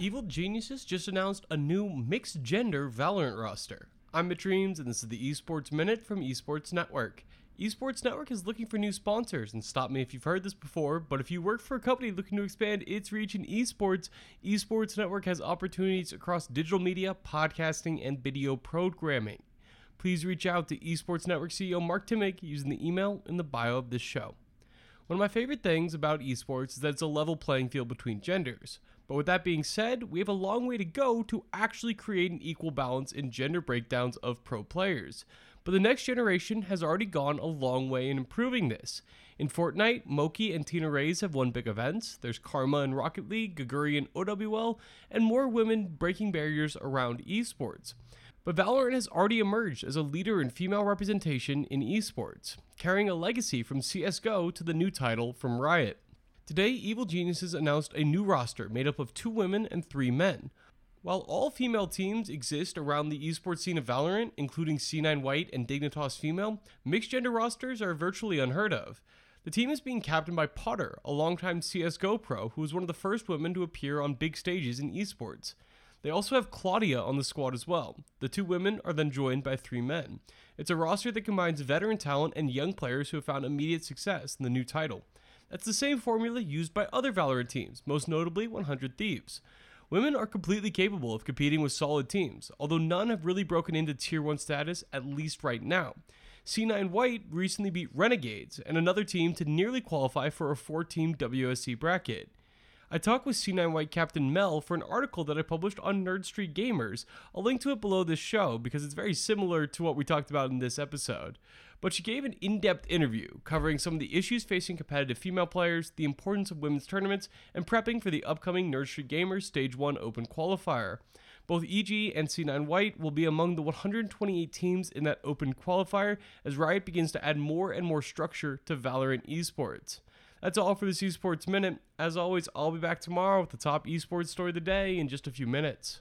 Evil Geniuses just announced a new mixed gender Valorant roster. I'm Mitch Reames, and this is the Esports Minute from Esports Network. Esports Network is looking for new sponsors, and stop me if you've heard this before, but if you work for a company looking to expand its reach in esports, Esports Network has opportunities across digital media, podcasting, and video programming. Please reach out to Esports Network CEO Mark Timmick using the email in the bio of this show. One of my favorite things about esports is that it's a level playing field between genders. But with that being said, we have a long way to go to actually create an equal balance in gender breakdowns of pro players. But the next generation has already gone a long way in improving this. In Fortnite, Moky and Tina Rays have won big events. There's Karma in Rocket League, Geguri in OWL, and more women breaking barriers around esports. But Valorant has already emerged as a leader in female representation in esports, carrying a legacy from CSGO to the new title from Riot. Today, Evil Geniuses announced a new roster made up of two women and three men. While all female teams exist around the esports scene of Valorant, including C9 White and Dignitas Female, mixed gender rosters are virtually unheard of. The team is being captained by Potter, a longtime CSGO pro who was one of the first women to appear on big stages in esports. They also have Claudia on the squad as well. The two women are then joined by three men. It's a roster that combines veteran talent and young players who have found immediate success in the new title. That's the same formula used by other Valorant teams, most notably 100 Thieves. Women are completely capable of competing with solid teams, although none have really broken into Tier 1 status, at least right now. C9 White recently beat Renegades and another team to nearly qualify for a four team WSC bracket. I talked with C9 White Captain Mel for an article that I published on Nerd Street Gamers. I'll link to it below this show because it's very similar to what we talked about in this episode. But she gave an in depth interview covering some of the issues facing competitive female players, the importance of women's tournaments, and prepping for the upcoming Nerd Street Gamers Stage 1 Open Qualifier. Both EG and C9 White will be among the 128 teams in that open qualifier as Riot begins to add more and more structure to Valorant esports. That's all for this Esports Minute. As always, I'll be back tomorrow with the top esports story of the day in just a few minutes.